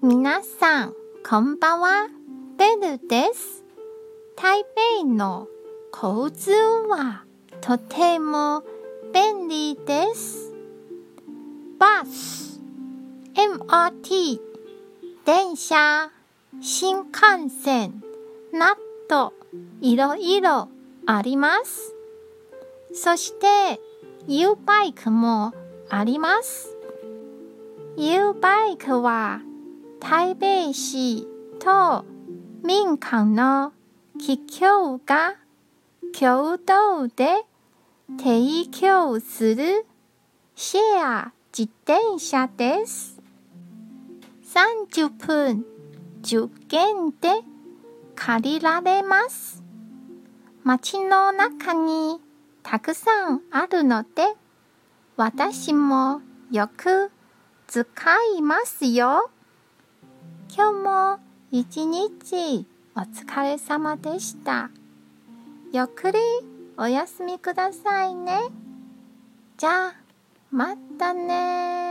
皆さん、こんばんは。ベルです。台北の交通はとても便利です。バス、MRT、電車、新幹線などいろいろあります。そして、U バイクもあります。U バイクは台北市と民間の企業が共同で提供するシェア自転車です。30分10件で借りられます。街の中にたくさんあるので、私もよく使いますよ。今日も一日お疲れ様でした。ゆっくりお休みくださいね。じゃあ、またね